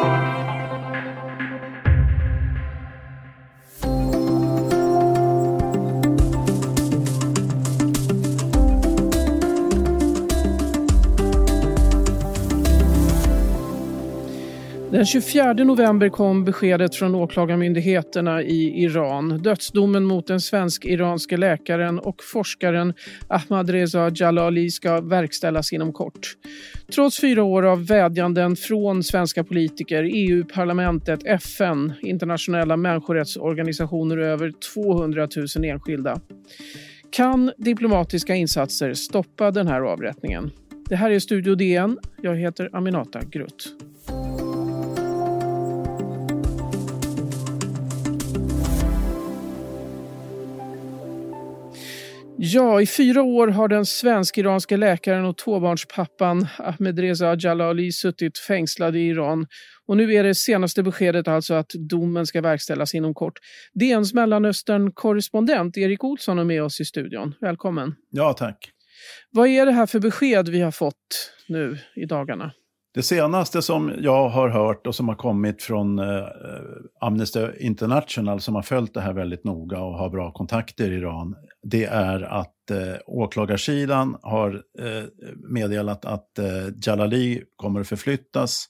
Thank you. Den 24 november kom beskedet från åklagarmyndigheterna i Iran. Dödsdomen mot den svensk-iranske läkaren och forskaren Ahmadreza Jalali ska verkställas inom kort. Trots fyra år av vädjanden från svenska politiker, EU-parlamentet, FN, internationella människorättsorganisationer och över 200 000 enskilda. Kan diplomatiska insatser stoppa den här avrättningen? Det här är Studio DN. Jag heter Aminata Grutt. Ja, i fyra år har den svensk-iranska läkaren och tvåbarnspappan Ahmedreza Jalali suttit fängslad i Iran. Och nu är det senaste beskedet alltså att domen ska verkställas inom kort. DNs Mellanöstern-korrespondent Erik Olsson är med oss i studion. Välkommen. Ja, tack. Vad är det här för besked vi har fått nu i dagarna? Det senaste som jag har hört och som har kommit från eh, Amnesty International som har följt det här väldigt noga och har bra kontakter i Iran, det är att eh, åklagarsidan har eh, meddelat att eh, Jalali kommer att förflyttas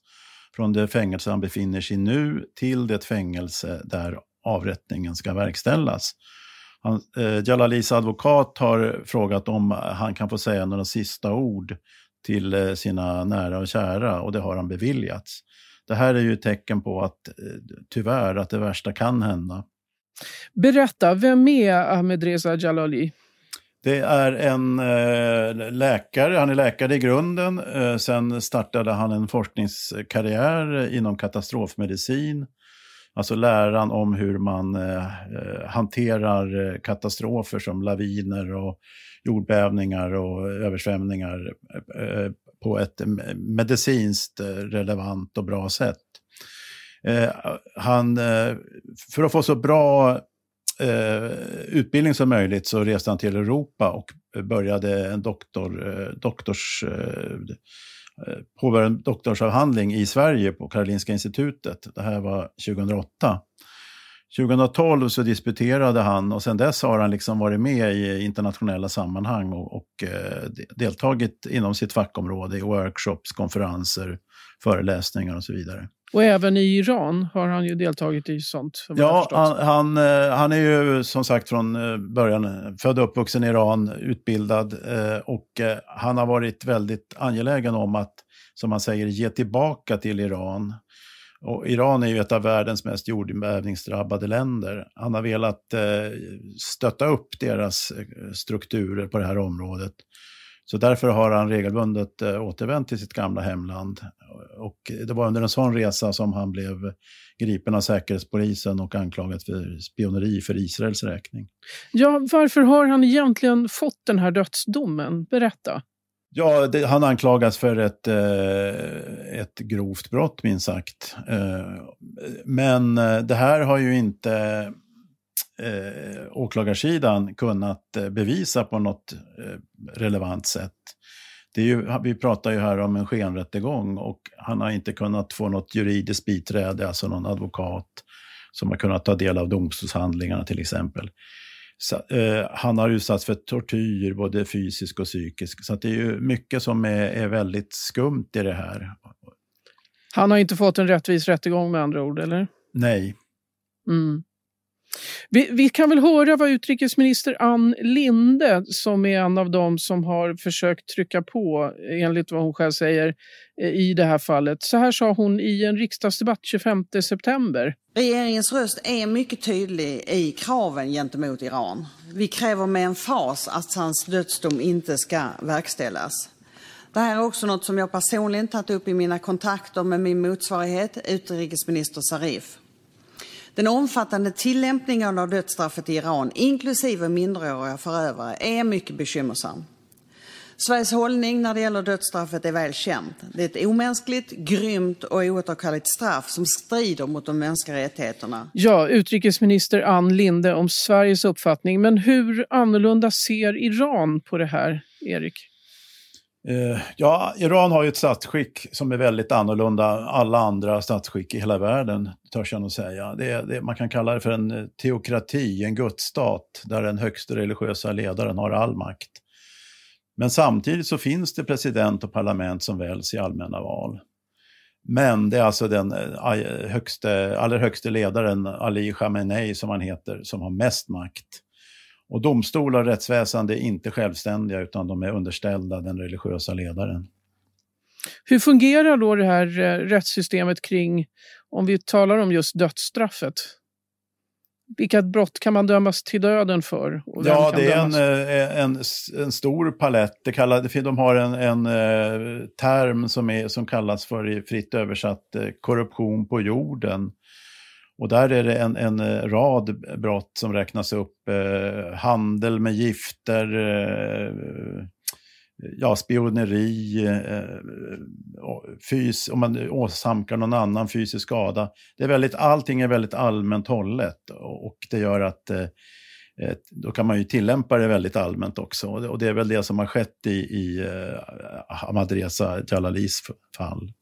från det fängelse han befinner sig i nu till det fängelse där avrättningen ska verkställas. Han, eh, Jalalis advokat har frågat om han kan få säga några sista ord till eh, sina nära och kära och det har han beviljats. Det här är ju ett tecken på att eh, tyvärr att det värsta kan hända. Berätta, vem är Ahmedreza Jalali? Det är en eh, läkare, han är läkare i grunden. Eh, sen startade han en forskningskarriär inom katastrofmedicin. Alltså läran om hur man eh, eh hanterar eh, katastrofer som laviner och jordbävningar och översvämningar eh, eh på ett medicinskt relevant och bra sätt. Eh, han, eh, för att få så bra eh, utbildning som möjligt så reste han till Europa och började en doktor, eh, doktors, eh, påbörjade en doktorsavhandling i Sverige på Karolinska institutet. Det här var 2008. 2012 så disputerade han och sen dess har han liksom varit med i internationella sammanhang och, och eh, deltagit inom sitt fackområde i workshops, konferenser, föreläsningar och så vidare. Och även i Iran har han ju deltagit i sånt. Ja, han, han, eh, han, är ju som sagt från eh, början född och uppvuxen i Iran, utbildad och han har varit väldigt angelägen om att, som man säger, ge tillbaka till Iran och Iran är ju ett av världens mest jordbävningsdrabbade länder. Han har velat eh, stötta upp deras eh, strukturer på det här området. Så därför har han regelbundet eh, återvänt till sitt gamla hemland. Och det var under en sån resa som han blev gripen av Säkerhetspolisen och anklagad för spioneri för Israels räkning. Ja, varför har han egentligen fått den här dödsdomen? Berätta. Ja, det, han anklagas för ett, eh, ett grovt brott, minst sagt. Eh, men eh, det här har ju inte eh, åklagarsidan kunnat eh, bevisa på något eh, relevant sätt. Det är ju, vi pratar ju här om en skenrättegång och han har inte kunnat få något juridiskt biträde, alltså någon advokat som har kunnat ta del av domstolshandlingarna till exempel. Så, eh, han har utsatts för tortyr, både fysisk och psykisk. Så det är ju mycket som är, är väldigt skumt i det här. Han har inte fått en rättvis rättegång med andra ord, eller? Nej. Mm. Vi, vi, kan väl höra vad utrikesminister Ann Linde, som är en av dem som har försökt trycka på, eh, enligt vad hon själv säger, eh, i det här fallet. Så här sa hon i en riksdagsdebatt 25 september. Regeringens röst är mycket tydlig i kraven gentemot Iran. Vi kräver med en fas att hans dödsdom inte ska verkställas. Det här är också något som jag personligen tagit upp i mina kontakter med min motsvarighet, utrikesminister Zarif. Den omfattande tillämpningen av dödsstraffet i Iran, inklusive minderåriga förövare, är mycket bekymmersam. Sveriges hållning när det gäller dödsstraffet är väl känd. Det är ett omänskligt, grymt och oåterkalleligt straff som strider mot de mänskliga rättigheterna. Ja, utrikesminister Ann Linde om Sveriges uppfattning. Men hur annorlunda ser Iran på det här, Erik? Uh, ja, Iran har ju ett statsskick som är väldigt annorlunda alla andra statsskick i hela världen, törs jag nog säga. Det det, man kan kalla det för en eh, teokrati, en gudsstat, där den högsta religiösa ledaren har all makt. Men samtidigt så finns det president och parlament som väljs i allmänna val. Men det är alltså den eh, högste, allra högste ledaren, Ali Khamenei som han heter, som har mest makt. Och domstolar och rättsväsende är inte självständiga utan de är underställda den religiösa ledaren. Hur fungerar då det här eh, rättssystemet kring, om vi talar om just dödsstraffet? Vilka brott kan man dömas till döden för? ja, det är en, eh, en, en, stor palett. Det kallar, de har en, en eh, term som, är, som kallas för, fritt översatt, korruption på jorden. Och där är det en, en eh, rad brott som räknas upp. Eh, handel med gifter, eh, ja, spioneri, eh, fys, om man åsamkar någon annan fysisk skada. Det är väldigt, allting är väldigt allmänt hållet och det gör att eh, då kan man ju tillämpa det väldigt allmänt också. Och det är väl det som har skett i, i eh, Ahmadreza Jalalis fall.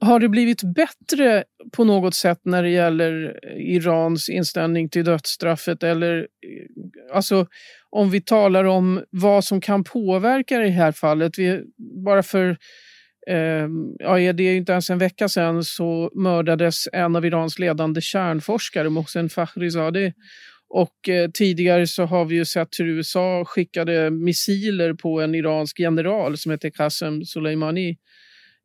Har det blivit bättre på något sätt när det gäller eh, Irans inställning till dödsstraffet? Eller, eh, alltså, om vi talar om vad som kan påverka det här fallet. Vi, bara för eh, ja, det är inte ens en vecka sedan så mördades en av Irans ledande kärnforskare, Mohsen Fakhrizadeh. Och eh, tidigare så har vi ju sett hur USA skickade missiler på en iransk general som heter Qasem Soleimani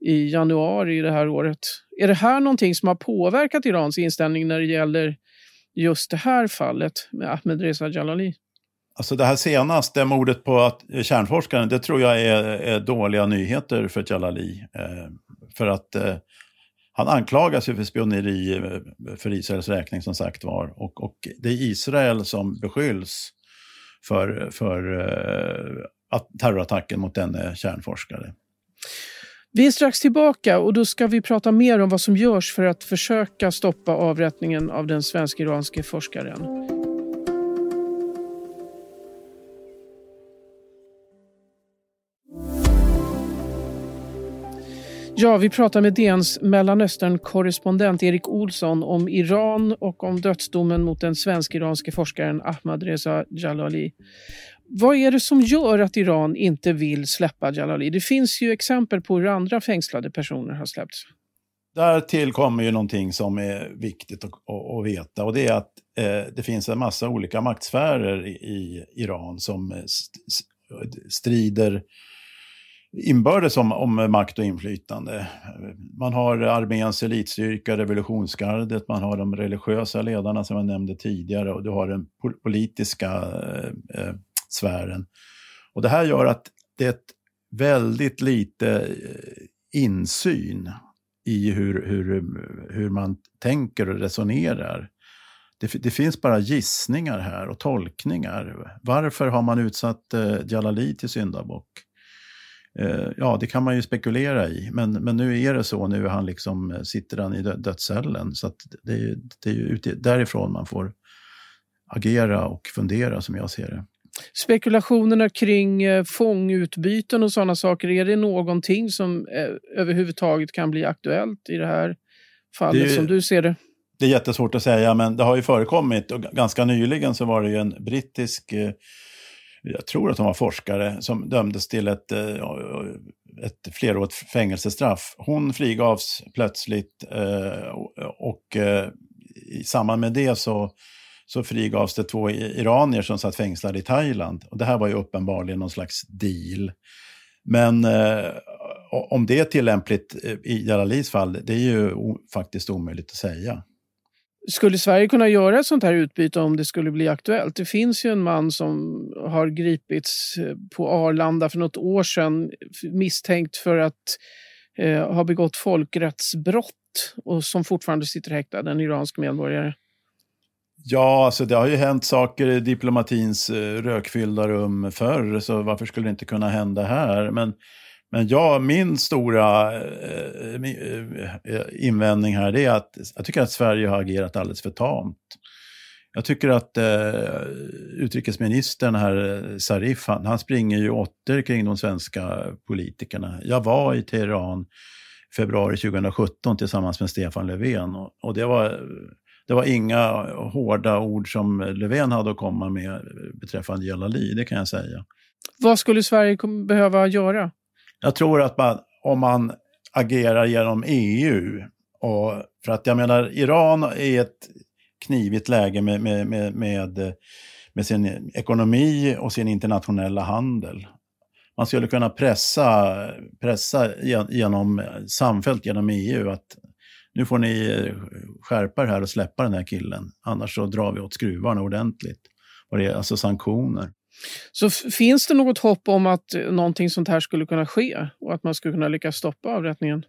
i januari det här året. Är det här någonting som har påverkat Irans inställning när det gäller just det här fallet med Ahmedreza Jalali? Alltså det här senaste, mordet på att, kärnforskaren, det tror jag är, är dåliga nyheter för Jalali. Eh, för att eh, han anklagas ju för spioneri eh, för Israels räkning som sagt var. Och, och det är Israel som beskylls för, för eh, terrorattacken mot denne kärnforskare. Vi är strax tillbaka och då ska vi prata mer om vad som görs för att försöka stoppa avrättningen av den svensk-iranske forskaren. Ja, vi pratar med DNs Mellanöstern-korrespondent Erik Olsson om Iran och om dödsdomen mot den svensk-iranske forskaren Ahmadreza Jalali. Vad är det som gör att Iran inte vill släppa Jalali? Det finns ju exempel på hur andra fängslade personer har släppts. Där tillkommer ju någonting som är viktigt att, att, att veta och det är att eh, det finns en massa olika maktsfärer i, i Iran som eh, strider inbördes om, om makt och inflytande. Man har arméns elitstyrka, revolutionsgardet, man har de religiösa ledarna som jag nämnde tidigare och du har den politiska eh, eh sfären. Och det här gör att det är väldigt lite eh, insyn i hur, hur, hur man tänker och resonerar. Det, det, finns bara gissningar här och tolkningar. Varför har man utsatt eh, Jalali till syndabock? Eh, ja, det kan man ju spekulera i, men, men nu är det så. Nu är han liksom, eh, sitter han i dödscellen. Så det, det är ju därifrån man får agera och fundera som jag ser det spekulationerna kring eh, fångutbyten och sådana saker, är det någonting som eh, överhuvudtaget kan bli aktuellt i det här fallet det, som du ser det? Det är jättesvårt att säga, men det har ju förekommit och ganska nyligen så var det ju en brittisk, eh, jag tror att hon var forskare, som dömdes till ett, ett flerårigt fängelsestraff. Hon frigavs plötsligt och i samband med det så så frigavs det två iranier som satt fängslade i Thailand. Och det här var ju uppenbarligen någon slags deal. Men eh, om det är tillämpligt eh, i Jalalis fall, det är ju faktiskt omöjligt att säga. Skulle Sverige kunna göra ett sånt här utbyte om det skulle bli aktuellt? Det finns ju en man som har gripits eh, på Arlanda för något år sedan misstänkt för att eh, ha begått folkrättsbrott och som fortfarande sitter häktad, en iransk medborgare. Ja, alltså det har ju hänt saker i diplomatins eh, rökfyllda rum förr, så varför skulle det inte kunna hända här? Men, men ja, min stora eh, eh, eh invändning här är att jag tycker att Sverige har agerat alldeles för tamt. Jag tycker att eh, utrikesministern här, Sarif, han, han springer ju åter kring de svenska politikerna. Jag var i Teheran februari 2017 tillsammans med Stefan Löfven och, och det var det var inga hårda ord som Löfven hade att komma med beträffande Jalali, det kan jag säga. Vad skulle Sverige behöva göra? Jag tror att man, om man agerar genom EU, och, för att jag menar, Iran är ett knivigt läge med, med, med, med, med sin ekonomi och sin internationella handel. Man skulle kunna pressa, pressa genom, samfällt genom EU att nu får ni eh, skärpa er här och släppa den här killen. Annars så drar vi åt skruvarna ordentligt. Och det är alltså sanktioner. Så finns det något hopp om att eh, någonting sånt här skulle kunna ske och att man skulle kunna lyckas stoppa avrättningen?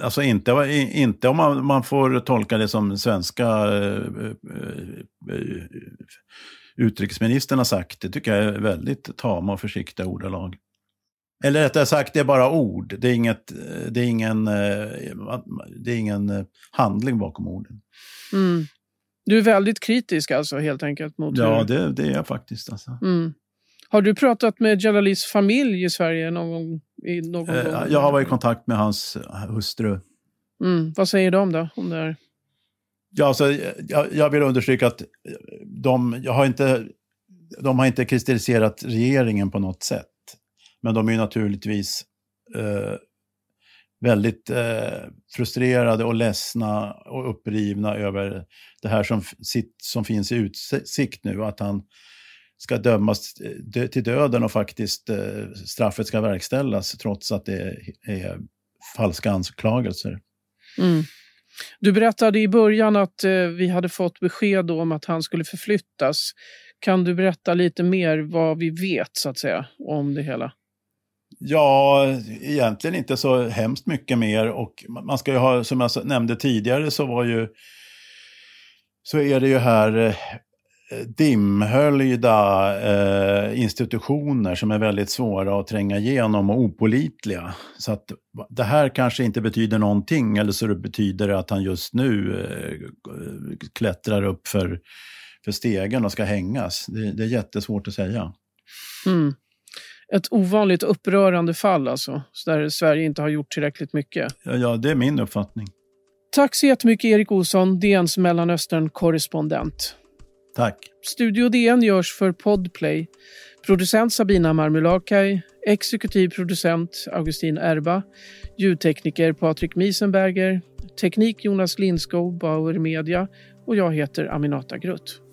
Alltså inte, inte om man, man får tolka det som svenska eh, eh, utrikesministern har sagt. Det tycker jag är väldigt tama och försiktiga ordalag. Eller rättare sagt, det är bara ord. Det är, inget, det är, ingen, eh, det är ingen eh, handling bakom orden. Mm. Du är väldigt kritisk alltså helt enkelt? Mot ja, det, det är jag faktiskt. Alltså. Mm. Har du pratat med Jalalis familj i Sverige någon gång? I någon eh, gång? Jag har varit i kontakt med hans hustru. Mm. Vad säger de då om det här? Ja, alltså, jag, jag vill understryka att de, jag har inte, de har inte kritiserat regeringen på något sätt. Men de är naturligtvis eh, väldigt eh, frustrerade och ledsna och upprivna över det här som, sitt, som finns i utsikt nu. Att han ska dömas eh, till döden och faktiskt eh, straffet ska verkställas trots att det är falska anklagelser. Mm. Du berättade i början att eh, vi hade fått besked om att han skulle förflyttas. Kan du berätta lite mer vad vi vet så att säga om det hela? Ja, egentligen inte så hemskt mycket mer. Och man ska ju ha, som jag nämnde tidigare, så var ju så är det ju här eh, dimhöljda eh, institutioner som är väldigt svåra att tränga igenom och opolitliga. Så att det här kanske inte betyder någonting eller så det betyder att han just nu eh, klättrar upp för, för stegen och ska hängas. Det, det är jättesvårt att säga. Mm ett ovanligt upprörande fall alltså, där Sverige inte har gjort tillräckligt mycket. Ja, ja, det är min uppfattning. Tack så jättemycket Erik Olsson, DNs Mellanöstern-korrespondent. Tack. Studio DN görs för Podplay. Producent Sabina Marmulakai, exekutiv producent Augustin Erba, ljudtekniker Patrik Miesenberger, teknik Jonas Lindskog, Bauer Media och jag heter Aminata Grutt.